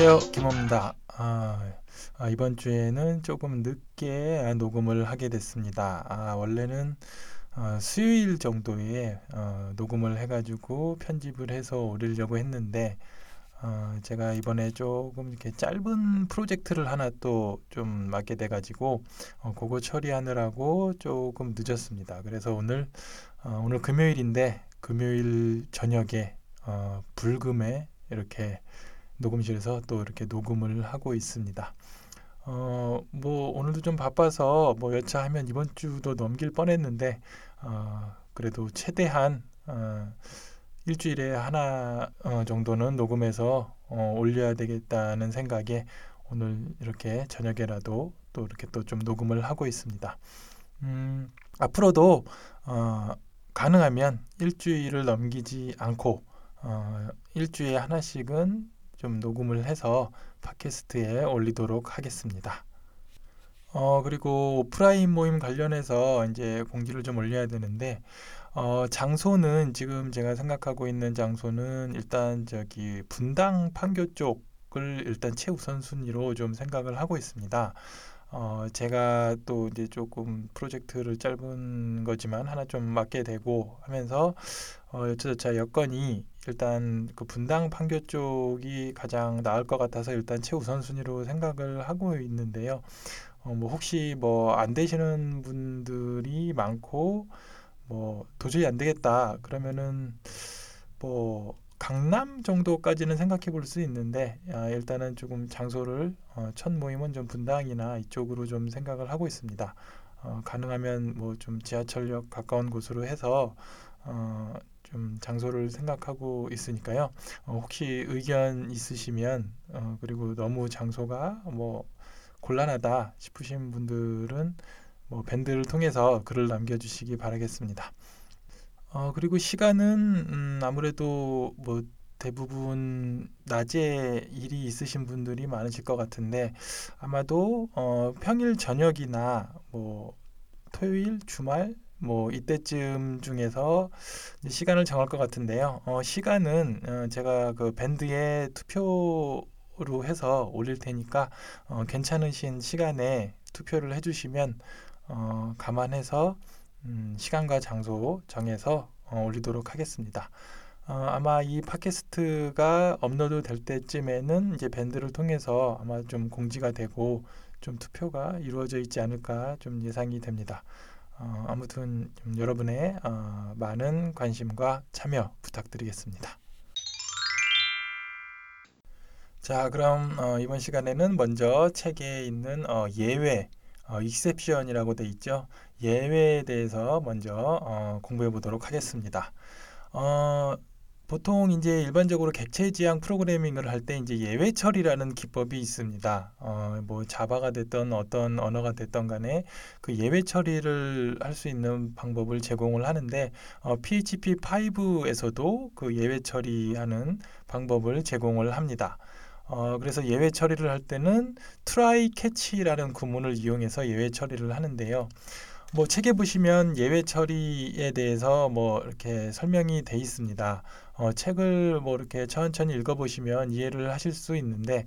안녕하세요. 김호입니다. 아, 아, 이번 주에는 조금 늦게 녹음을 하게 됐습니다. 아, 원래는 어, 수요일 정도에 어, 녹음을 해가지고 편집을 해서 올리려고 했는데 어, 제가 이번에 조금 이렇게 짧은 프로젝트를 하나 또 좀 맡게 돼가지고 어, 그거 처리하느라고 조금 늦었습니다. 그래서 오늘 어, 오늘 금요일인데 금요일 저녁에 어, 불금에 이렇게 녹음실에서 또 이렇게 녹음을 하고 있습니다. 어, 뭐 오늘도 좀 바빠서 뭐 여차하면 이번 주도 넘길 뻔했는데 어, 그래도 최대한 어, 일주일에 하나 어, 정도는 녹음해서 어, 올려야 되겠다는 생각에 오늘 이렇게 저녁에라도 또 이렇게 또 좀 녹음을 하고 있습니다. 음, 앞으로도 어, 가능하면 일주일을 넘기지 않고 어, 일주일에 하나씩은 좀 녹음을 해서 팟캐스트에 올리도록 하겠습니다. 어, 그리고 오프라인 모임 관련해서 이제 공지를 좀 올려야 되는데, 어, 장소는 지금 제가 생각하고 있는 장소는 일단 저기 분당 판교 쪽을 일단 최우선 순위로 좀 생각을 하고 있습니다. 어, 제가 또 이제 조금 프로젝트를 짧은 거지만 하나 좀 맡게 되고 하면서 어, 여차저차 여건이 일단 그 분당 판교 쪽이 가장 나을 것 같아서 일단 최우선순위로 생각을 하고 있는데요. 어, 뭐 혹시 뭐 안 되시는 분들이 많고 뭐 도저히 안 되겠다 그러면은 뭐 강남 정도까지는 생각해 볼 수 있는데 아, 일단은 조금 장소를 어, 첫 모임은 좀 분당이나 이쪽으로 좀 생각을 하고 있습니다. 어, 가능하면 뭐 좀 지하철역 가까운 곳으로 해서 어, 좀 장소를 생각하고 있으니까요. 어, 혹시 의견 있으시면 어, 그리고 너무 장소가 뭐 곤란하다 싶으신 분들은 뭐 밴드를 통해서 글을 남겨주시기 바라겠습니다. 어, 그리고 시간은 음, 아무래도 뭐 대부분 낮에 일이 있으신 분들이 많으실 것 같은데 아마도 어, 평일 저녁이나 뭐 토요일 주말 뭐 이때쯤 중에서 시간을 정할 것 같은데요. 어, 시간은 어, 제가 그 밴드에 투표로 해서 올릴 테니까 어, 괜찮으신 시간에 투표를 해주시면 어, 감안해서 음, 시간과 장소 정해서 어, 올리도록 하겠습니다. 어, 아마 이 팟캐스트가 업로드 될 때쯤에는 이제 밴드를 통해서 아마 좀 공지가 되고 좀 투표가 이루어져 있지 않을까 좀 예상이 됩니다. 어, 아무튼 여러분의 어, 많은 관심과 참여 부탁드리겠습니다. 자, 그럼 어, 이번 시간에는 먼저 책에 있는 어, 예외, 어, 익셉션이라고 돼 있죠. 예외에 대해서 먼저 어, 공부해 보도록 하겠습니다. 어, 보통 이제 일반적으로 객체 지향 프로그래밍을 할 때 이제 예외 처리라는 기법이 있습니다. 어, 뭐 자바가 됐던 어떤 언어가 됐던 간에 그 예외 처리를 할 수 있는 방법을 제공을 하는데 어, PHP 5에서도 그 예외 처리하는 방법을 제공을 합니다. 어, 그래서 예외 처리를 할 때는 try catch라는 구문을 이용해서 예외 처리를 하는데요. 뭐 책에 보시면 예외 처리에 대해서 뭐 이렇게 설명이 돼 있습니다. 어, 책을 뭐 이렇게 천천히 읽어보시면 이해를 하실 수 있는데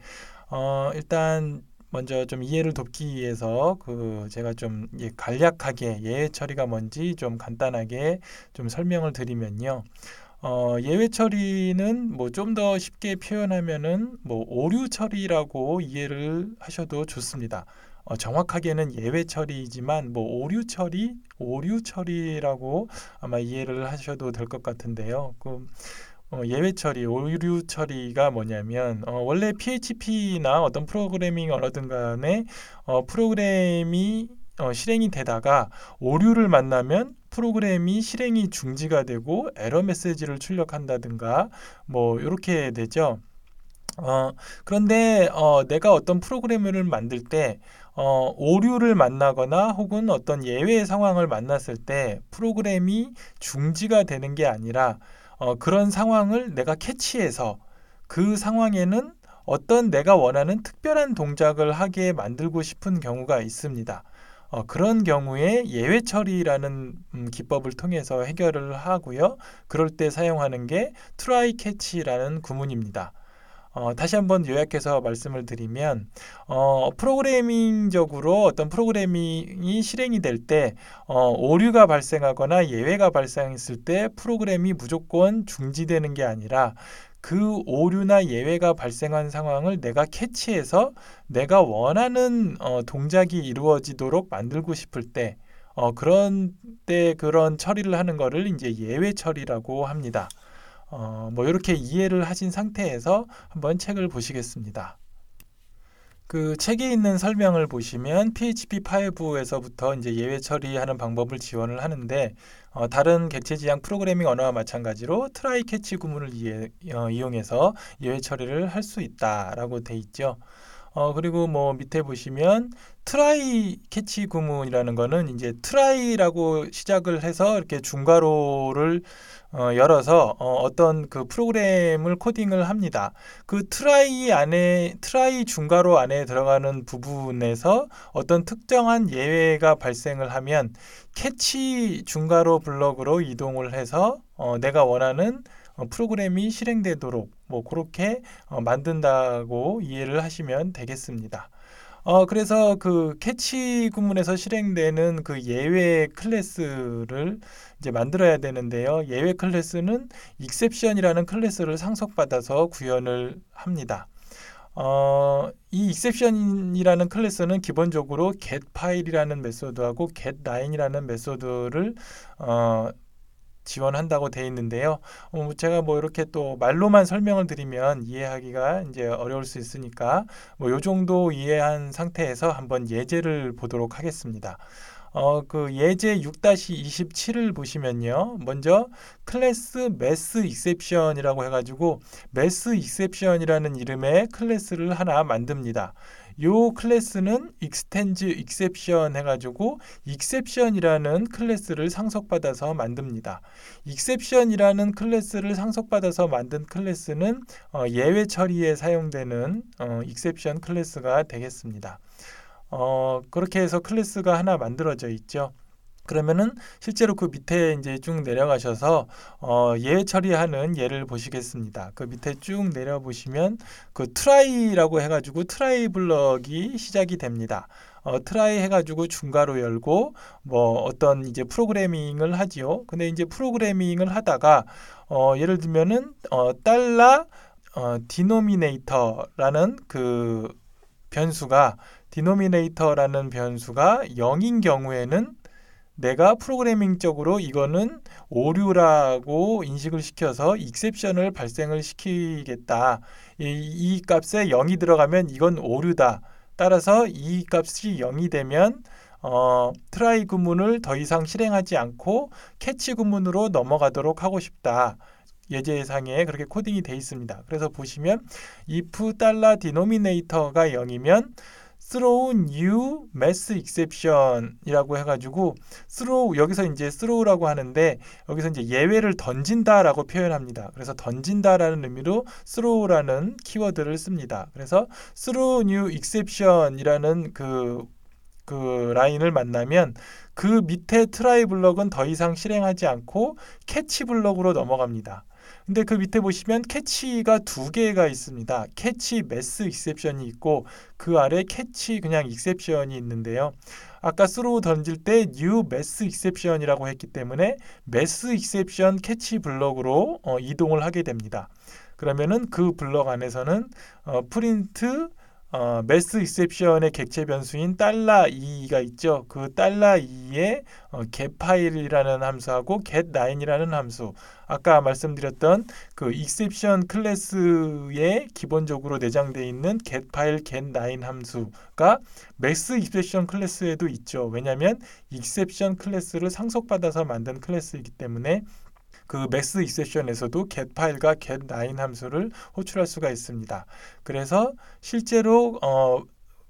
어, 일단 먼저 좀 이해를 돕기 위해서 그 제가 좀 간략하게 예외 처리가 뭔지 좀 간단하게 좀 설명을 드리면요. 어, 예외 처리는 뭐 좀 더 쉽게 표현하면은 뭐 오류 처리라고 이해를 하셔도 좋습니다. 어, 정확하게는 예외 처리이지만 뭐 오류 처리, 오류 처리라고 아마 이해를 하셔도 될 것 같은데요. 그 어, 예외 처리, 오류 처리가 뭐냐면 어, 원래 PHP나 어떤 프로그래밍 언어든 간에 어, 프로그램이 어, 실행이 되다가 오류를 만나면 프로그램이 실행이 중지가 되고 에러 메시지를 출력한다든가 뭐 이렇게 되죠. 어, 그런데 어, 내가 어떤 프로그램을 만들 때 어, 오류를 만나거나 혹은 어떤 예외 상황을 만났을 때 프로그램이 중지가 되는 게 아니라 어, 그런 상황을 내가 캐치해서 그 상황에는 어떤 내가 원하는 특별한 동작을 하게 만들고 싶은 경우가 있습니다. 어, 그런 경우에 예외 처리라는 음, 기법을 통해서 해결을 하고요. 그럴 때 사용하는 게 try catch라는 구문입니다. 어, 다시 한번 요약해서 말씀을 드리면 어, 프로그래밍적으로 어떤 프로그래밍이 실행이 될 때 어, 오류가 발생하거나 예외가 발생했을 때 프로그램이 무조건 중지되는 게 아니라 그 오류나 예외가 발생한 상황을 내가 캐치해서 내가 원하는 어, 동작이 이루어지도록 만들고 싶을 때 어, 그런 때 그런 처리를 하는 거를 이제 예외 처리라고 합니다. 어, 뭐 이렇게 이해를 하신 상태에서 한번 책을 보시겠습니다. 그 책에 있는 설명을 보시면 PHP 5에서부터 이제 예외 처리하는 방법을 지원을 하는데 어, 다른 객체 지향 프로그래밍 언어와 마찬가지로 try catch 구문을 이해, 어, 이용해서 예외 처리를 할 수 있다라고 돼 있죠. 어, 그리고 뭐 밑에 보시면 try catch 구문이라는 거는 이제 try라고 시작을 해서 이렇게 중괄호를 어, 열어서 어, 떤 그 프로그램을 코딩을 합니다. 그 try 안에 try 중괄호 안에 들어가는 부분에서 어떤 특정한 예외가 발생을 하면 catch 중괄호 블럭으로 이동을 해서 어, 내가 원하는 어, 프로그램이 실행되도록 뭐 그렇게 어, 만든다고 이해를 하시면 되겠습니다. 어, 그래서 그 catch 구문에서 실행되는 그 예외 클래스를 이제 만들어야 되는데요. 예외 클래스는 exception이라는 클래스를 상속받아서 구현을 합니다. 어, 이 exception이라는 클래스는 기본적으로 get file이라는 메소드하고 get line이라는 메소드를 어, 지원한다고 돼 있는데요. 어, 제가 뭐 이렇게 또 말로만 설명을 드리면 이해하기가 이제 어려울 수 있으니까 뭐 요 정도 이해한 상태에서 한번 예제를 보도록 하겠습니다. 어, 그 예제 6-27을 보시면요. 먼저 class Math Exception이라고 해가지고 Math Exception이라는 이름의 클래스를 하나 만듭니다. 요 클래스는 extends exception 해가지고 exception이라는 클래스를 상속받아서 만듭니다. exception이라는 클래스를 상속받아서 만든 클래스는 어, 예외 처리에 사용되는 어, exception 클래스가 되겠습니다. 어, 그렇게 해서 클래스가 하나 만들어져 있죠. 그러면은 실제로 그 밑에 이제 쭉 내려가셔서 어, 예외 처리하는 예를 보시겠습니다. 그 밑에 쭉 내려 보시면 그 try라고 해가지고 try 블럭이 시작이 됩니다. 어, try 해가지고 중괄호 열고 뭐 어떤 이제 프로그래밍을 하지요. 근데 이제 프로그래밍을 하다가 어, 예를 들면은 어, 달러 어, denominator라는 그 변수가 denominator라는 변수가 0인 경우에는 내가 프로그래밍적으로 이거는 오류라고 인식을 시켜서 exception을 발생을 시키겠다. 이, 이 값에 0이 들어가면 이건 오류다. 따라서 이 값이 0이 되면 어, try 구문을 더 이상 실행하지 않고 catch 구문으로 넘어가도록 하고 싶다. 예제상에 그렇게 코딩이 돼 있습니다. 그래서 보시면 if 달러 denominator가 0이면 throw new math exception이라고 해가지고 throw 여기서 이제 throw라고 하는데 여기서 이제 예외를 던진다라고 표현합니다. 그래서 던진다라는 의미로 throw라는 키워드를 씁니다. 그래서 throw new exception이라는 그, 그 라인을 만나면 그 밑에 try 블럭은 더 이상 실행하지 않고 catch 블럭으로 넘어갑니다. 근데 그 밑에 보시면 catch가 두 개가 있습니다. 캐치 매스 익셉션이 있고 그 아래 catch 그냥 exception이 있는데요. 아까 throw 던질 때 new math exception이라고 했기 때문에 math exception catch 블럭으로 어, 이동을 하게 됩니다. 그러면은 그 블럭 안에서는 어, 프린트 어, math exception의 객체 변수인 달러 2가 있죠. 그 달러 2에 어, get 파일이라는 함수하고 get line이라는 함수. 아까 말씀드렸던 그 exception 클래스에 기본적으로 내장되어 있는 get 파일, get line 함수가 math exception 클래스에도 있죠. 왜냐하면 exception 클래스를 상속받아서 만든 클래스이기 때문에 그 맥스 익셉션에서도 get 파일과 get line 함수를 호출할 수가 있습니다. 그래서 실제로 어,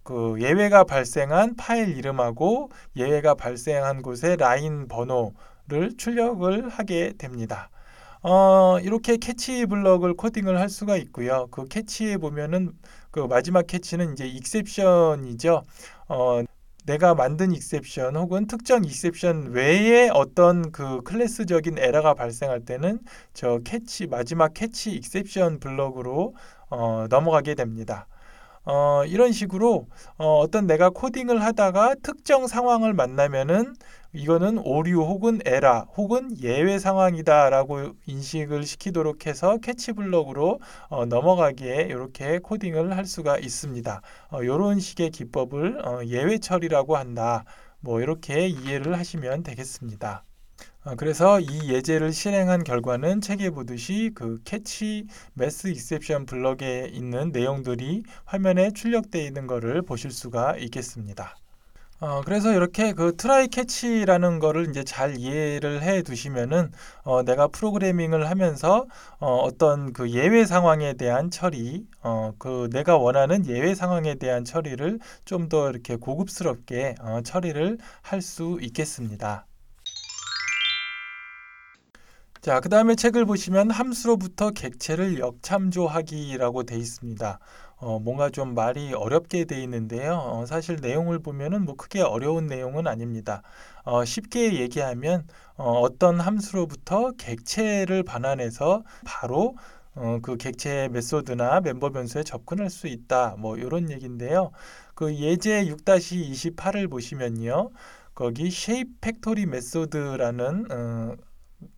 그 예외가 발생한 파일 이름하고 예외가 발생한 곳의 라인 번호를 출력을 하게 됩니다. 어, 이렇게 catch 블럭을 코딩을 할 수가 있고요. 그 catch에 보면은 그 마지막 catch는 이제 exception이죠. 어, 내가 만든 exception 혹은 특정 exception 외에 어떤 그 클래스적인 에러가 발생할 때는 저 catch 마지막 catch exception 블럭으로 어, 넘어가게 됩니다. 어, 이런 식으로 어, 어떤 내가 코딩을 하다가 특정 상황을 만나면은 이거는 오류 혹은 에라 혹은 예외 상황이다라고 인식을 시키도록 해서 catch블럭으로 어, 넘어가기에 이렇게 코딩을 할 수가 있습니다. 이런 어, 식의 기법을 어, 예외 처리라고 한다. 뭐 이렇게 이해를 하시면 되겠습니다. 어, 그래서 이 예제를 실행한 결과는 책에 보듯이 그 catch math exception 블럭에 있는 내용들이 화면에 출력되어 있는 것을 보실 수가 있겠습니다. 어, 그래서 이렇게 그 try catch라는 거를 이제 잘 이해를 해 두시면은 어, 내가 프로그래밍을 하면서 어, 어떤 그 예외 상황에 대한 처리, 어, 그 내가 원하는 예외 상황에 대한 처리를 좀 더 이렇게 고급스럽게 어, 처리를 할 수 있겠습니다. 자, 그 다음에 책을 보시면 함수로부터 객체를 역참조하기라고 돼 있습니다. 어, 뭔가 좀 말이 어렵게 돼 있는데요. 어, 사실 내용을 보면은 뭐 크게 어려운 내용은 아닙니다. 어, 쉽게 얘기하면 어, 떤 함수로부터 객체를 반환해서 바로 어, 그 객체 메소드나 멤버 변수에 접근할 수 있다. 뭐 이런 얘기인데요. 그 예제 6-28을 보시면요. 거기 shape factory method라는 어,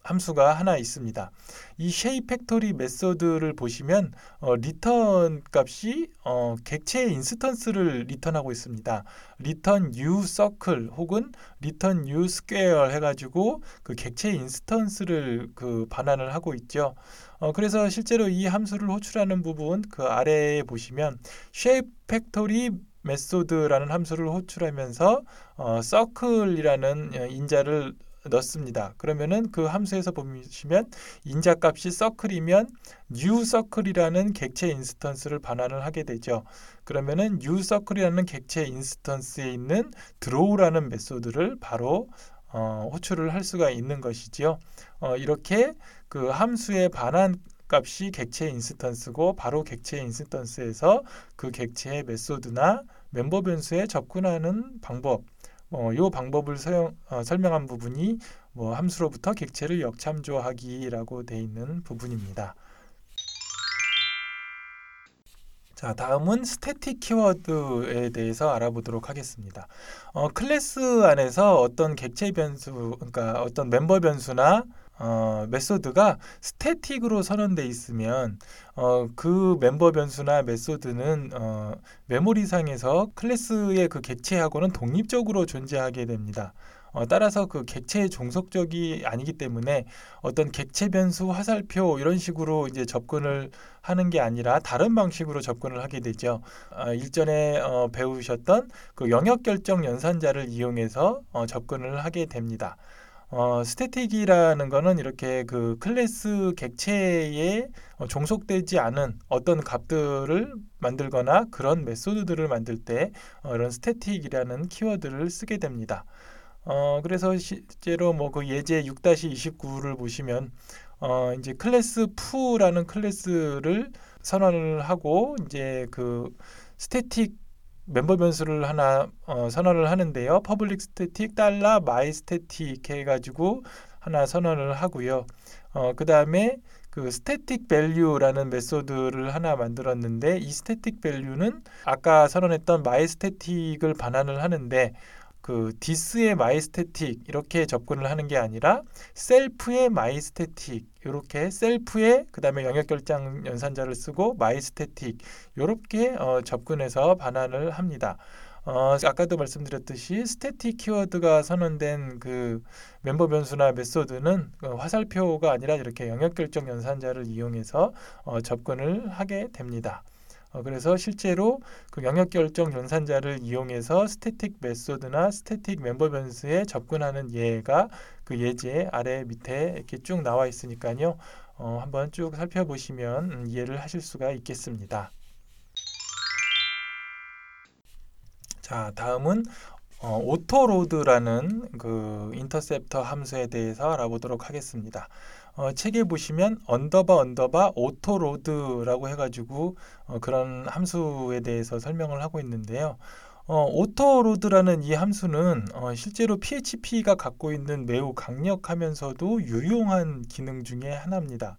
함수가 하나 있습니다. 이 shape factory 메소드를 보시면 어, 리턴 값이 어, 객체의 인스턴스를 리턴하고 있습니다. return new circle 혹은 return new square 해가지고 그 객체의 인스턴스를 그 반환을 하고 있죠. 어, 그래서 실제로 이 함수를 호출하는 부분 그 아래에 보시면 shape factory 메소드라는 함수를 호출하면서 어, circle이라는 어, 인자를 넣습니다. 그러면은 그 함수에서 보시면 인자값이 서클이면 new 서클이라는 객체 인스턴스를 반환을 하게 되죠. 그러면은 new 서클이라는 객체 인스턴스에 있는 draw라는 메소드를 바로 어, 호출을 할 수가 있는 것이지요. 어, 이렇게 그 함수의 반환 값이 객체 인스턴스고 바로 객체 인스턴스에서 그 객체의 메소드나 멤버 변수에 접근하는 방법 어, 이 방법을 사용, 어, 설명한 부분이 뭐 함수로부터 객체를 역참조하기라고 되어 있는 부분입니다. 자, 다음은 static 키워드에 대해서 알아보도록 하겠습니다. 어, 클래스 안에서 어떤 객체 변수, 그러니까 어떤 멤버 변수나 어, 메소드가 static으로 선언돼 있으면 어, 그 멤버 변수나 메소드는 어, 메모리상에서 클래스의 그 객체하고는 독립적으로 존재하게 됩니다. 어, 따라서 그 객체의 종속적이 아니기 때문에 어떤 객체 변수 화살표 이런 식으로 이제 접근을 하는 게 아니라 다른 방식으로 접근을 하게 되죠. 어, 일전에 어, 배우셨던 그 영역 결정 연산자를 이용해서 어, 접근을 하게 됩니다. 어, static이라는 거는 이렇게 그 클래스 객체에 어, 종속되지 않은 어떤 값들을 만들거나 그런 메소드들을 만들 때 어, 이런 static이라는 키워드를 쓰게 됩니다. 어, 그래서 실제로 뭐 그 예제 6-29를 보시면 어, 이제 클래스 foo라는 클래스를 선언을 하고 이제 그 static 멤버 변수를 하나 어, 선언을 하는데요. public static 달러 my static 해가지고 하나 선언을 하고요. 어, 그 다음에 그 static value라는 메소드를 하나 만들었는데 이 static value는 아까 선언했던 my static을 반환을 하는데 그 this의 my static 이렇게 접근을 하는 게 아니라 self의 my static 이렇게 self의 그다음에 영역 결정 연산자를 쓰고 my static 이렇게 어, 접근해서 반환을 합니다. 어, 아까도 말씀드렸듯이 static 키워드가 선언된 그 멤버 변수나 method는 어, 화살표가 아니라 이렇게 영역 결정 연산자를 이용해서 어, 접근을 하게 됩니다. 어, 그래서 실제로 그 영역 결정 연산자를 이용해서 static method나 static 멤버 변수에 접근하는 예가 그 예제 아래 밑에 이렇게 쭉 나와 있으니까요. 어, 한번 쭉 살펴보시면 음, 이해를 하실 수가 있겠습니다. 자, 다음은 어, autoload라는 그 interceptor 함수에 대해서 알아보도록 하겠습니다. 어, 책에 보시면 underbar underbar autoload라고 해가지고 어, 그런 함수에 대해서 설명을 하고 있는데요. 어, autoload라는 이 함수는 어, 실제로 PHP가 갖고 있는 매우 강력하면서도 유용한 기능 중에 하나입니다.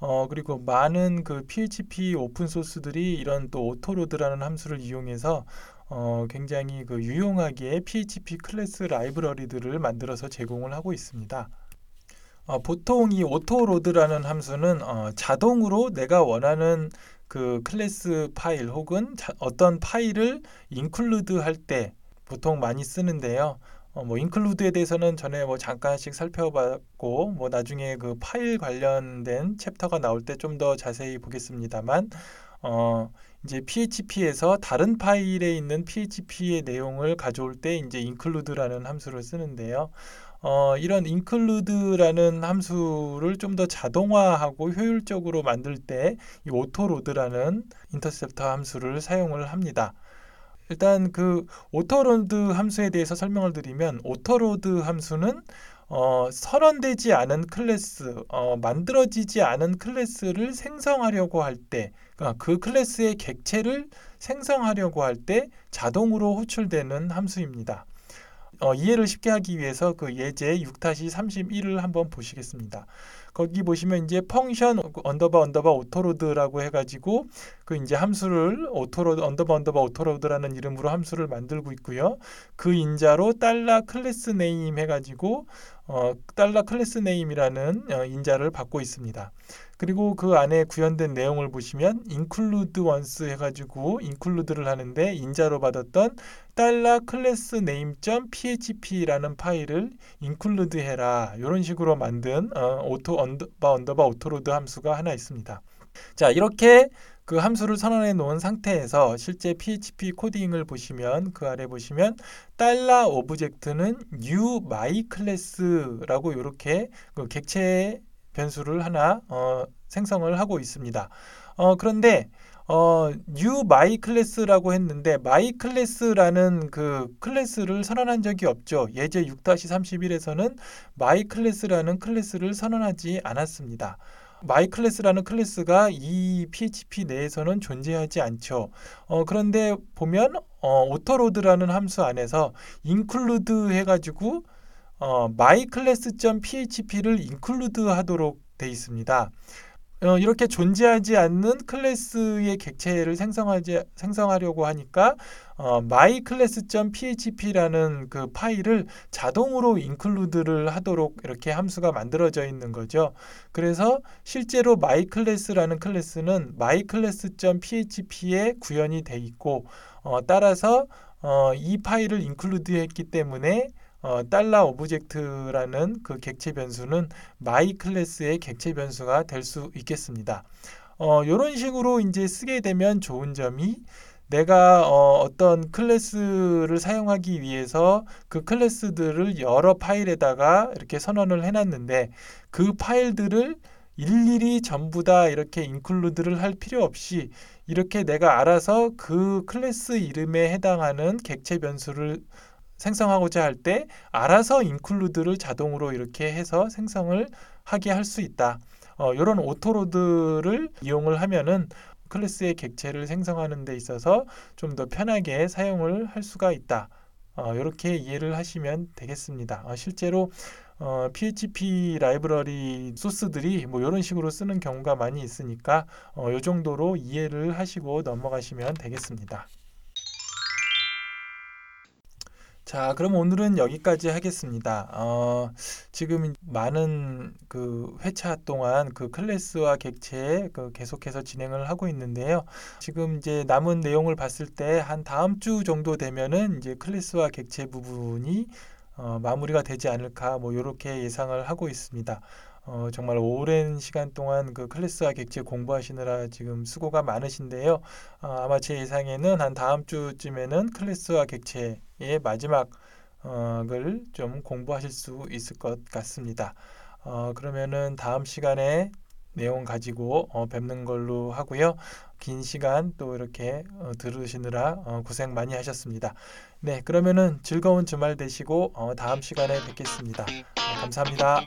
어, 그리고 많은 그 PHP 오픈 소스들이 이런 또 autoload라는 함수를 이용해서 어, 굉장히 그 유용하게 PHP 클래스 라이브러리들을 만들어서 제공을 하고 있습니다. 어, 보통 이 autoload라는 함수는 어, 자동으로 내가 원하는 그 클래스 파일 혹은 자, 어떤 파일을 include 할 때 보통 많이 쓰는데요. 어, 뭐 include에 대해서는 전에 뭐 잠깐씩 살펴봤고 뭐 나중에 그 파일 관련된 챕터가 나올 때 좀 더 자세히 보겠습니다만 어 이제 PHP에서 다른 파일에 있는 PHP의 내용을 가져올 때 이제 include라는 함수를 쓰는데요. 어, 이런 include라는 함수를 좀 더 자동화하고 효율적으로 만들 때 이 autoload라는 interceptor 함수를 사용을 합니다. 일단 그 autoload 함수에 대해서 설명을 드리면 autoload 함수는 어, 선언되지 않은 클래스, 어, 만들어지지 않은 클래스를 생성하려고 할 때, 그러니까 그 클래스의 객체를 생성하려고 할 때 자동으로 호출되는 함수입니다. 어, 이해를 쉽게 하기 위해서 그 예제 6-31을 한번 보시겠습니다. 거기 보시면 이제 function underbar underbar autoload라고 해가지고 그 이제 함수를 autoload underbar underbar autoload라는 이름으로 함수를 만들고 있고요. 그 인자로 달러 class name 해가지고 어, 달러 class name이라는 어, 인자를 받고 있습니다. 그리고 그 안에 구현된 내용을 보시면 include once 해가지고 include를 하는데 인자로 받았던 달러 class name .php라는 파일을 include 해라 이런 식으로 만든 어, auto underbar underbar autoload 함수가 하나 있습니다. 자 이렇게 그 함수를 선언해 놓은 상태에서 실제 PHP 코딩을 보시면 그 아래 보시면 달러 object는 new my class라고 이렇게 그 객체 변수를 하나 어, 생성을 하고 있습니다. 어, 그런데 어, new my class라고 했는데 my class라는 그 클래스를 선언한 적이 없죠. 예제 6-31에서는 my class라는 클래스를 선언하지 않았습니다. my class라는 클래스가 이 PHP 내에서는 존재하지 않죠. 어, 그런데 보면 어, autoload라는 함수 안에서 include 해가지고 어, myclass.php를 include 하도록 되어 있습니다. 어, 이렇게 존재하지 않는 클래스의 객체를 생성하지, 생성하려고 하니까 어, myclass.php라는 그 파일을 자동으로 include를 하도록 이렇게 함수가 만들어져 있는 거죠. 그래서 실제로 myclass라는 클래스는 myclass.php에 구현이 돼 있고 어, 따라서 어, 이 파일을 include 했기 때문에 어, 달러 object라는 그 객체 변수는 my class의 객체 변수가 될 수 있겠습니다. 어, 이런 식으로 이제 쓰게 되면 좋은 점이 내가 어, 어떤 클래스를 사용하기 위해서 그 클래스들을 여러 파일에다가 이렇게 선언을 해놨는데 그 파일들을 일일이 전부 다 이렇게 include를 할 필요 없이 이렇게 내가 알아서 그 클래스 이름에 해당하는 객체 변수를 생성하고자 할 때 알아서 include를 자동으로 이렇게 해서 생성을 하게 할 수 있다. 어, 이런 autoload를 이용을 하면은 클래스의 객체를 생성하는 데 있어서 좀 더 편하게 사용을 할 수가 있다. 어, 이렇게 이해를 하시면 되겠습니다. 어, 실제로 어, PHP 라이브러리 소스들이 뭐 이런 식으로 쓰는 경우가 많이 있으니까 어, 이 정도로 이해를 하시고 넘어가시면 되겠습니다. 자, 그럼 오늘은 여기까지 하겠습니다. 어, 지금 많은 그 회차 동안 그 클래스와 객체 그 계속해서 진행을 하고 있는데요. 지금 이제 남은 내용을 봤을 때 한 다음 주 정도 되면은 이제 클래스와 객체 부분이 어, 마무리가 되지 않을까 뭐 이렇게 예상을 하고 있습니다. 어, 정말 오랜 시간 동안 그 클래스와 객체 공부하시느라 지금 수고가 많으신데요. 어, 아마 제 예상에는 한 다음 주쯤에는 클래스와 객체 의 마지막을 어, 좀 공부하실 수 있을 것 같습니다. 어, 그러면은 다음 시간에 내용 가지고 어, 뵙는 걸로 하고요. 긴 시간 또 이렇게 어, 들으시느라 어, 고생 많이 하셨습니다. 네, 그러면은 즐거운 주말 되시고 어, 다음 시간에 뵙겠습니다. 어, 감사합니다.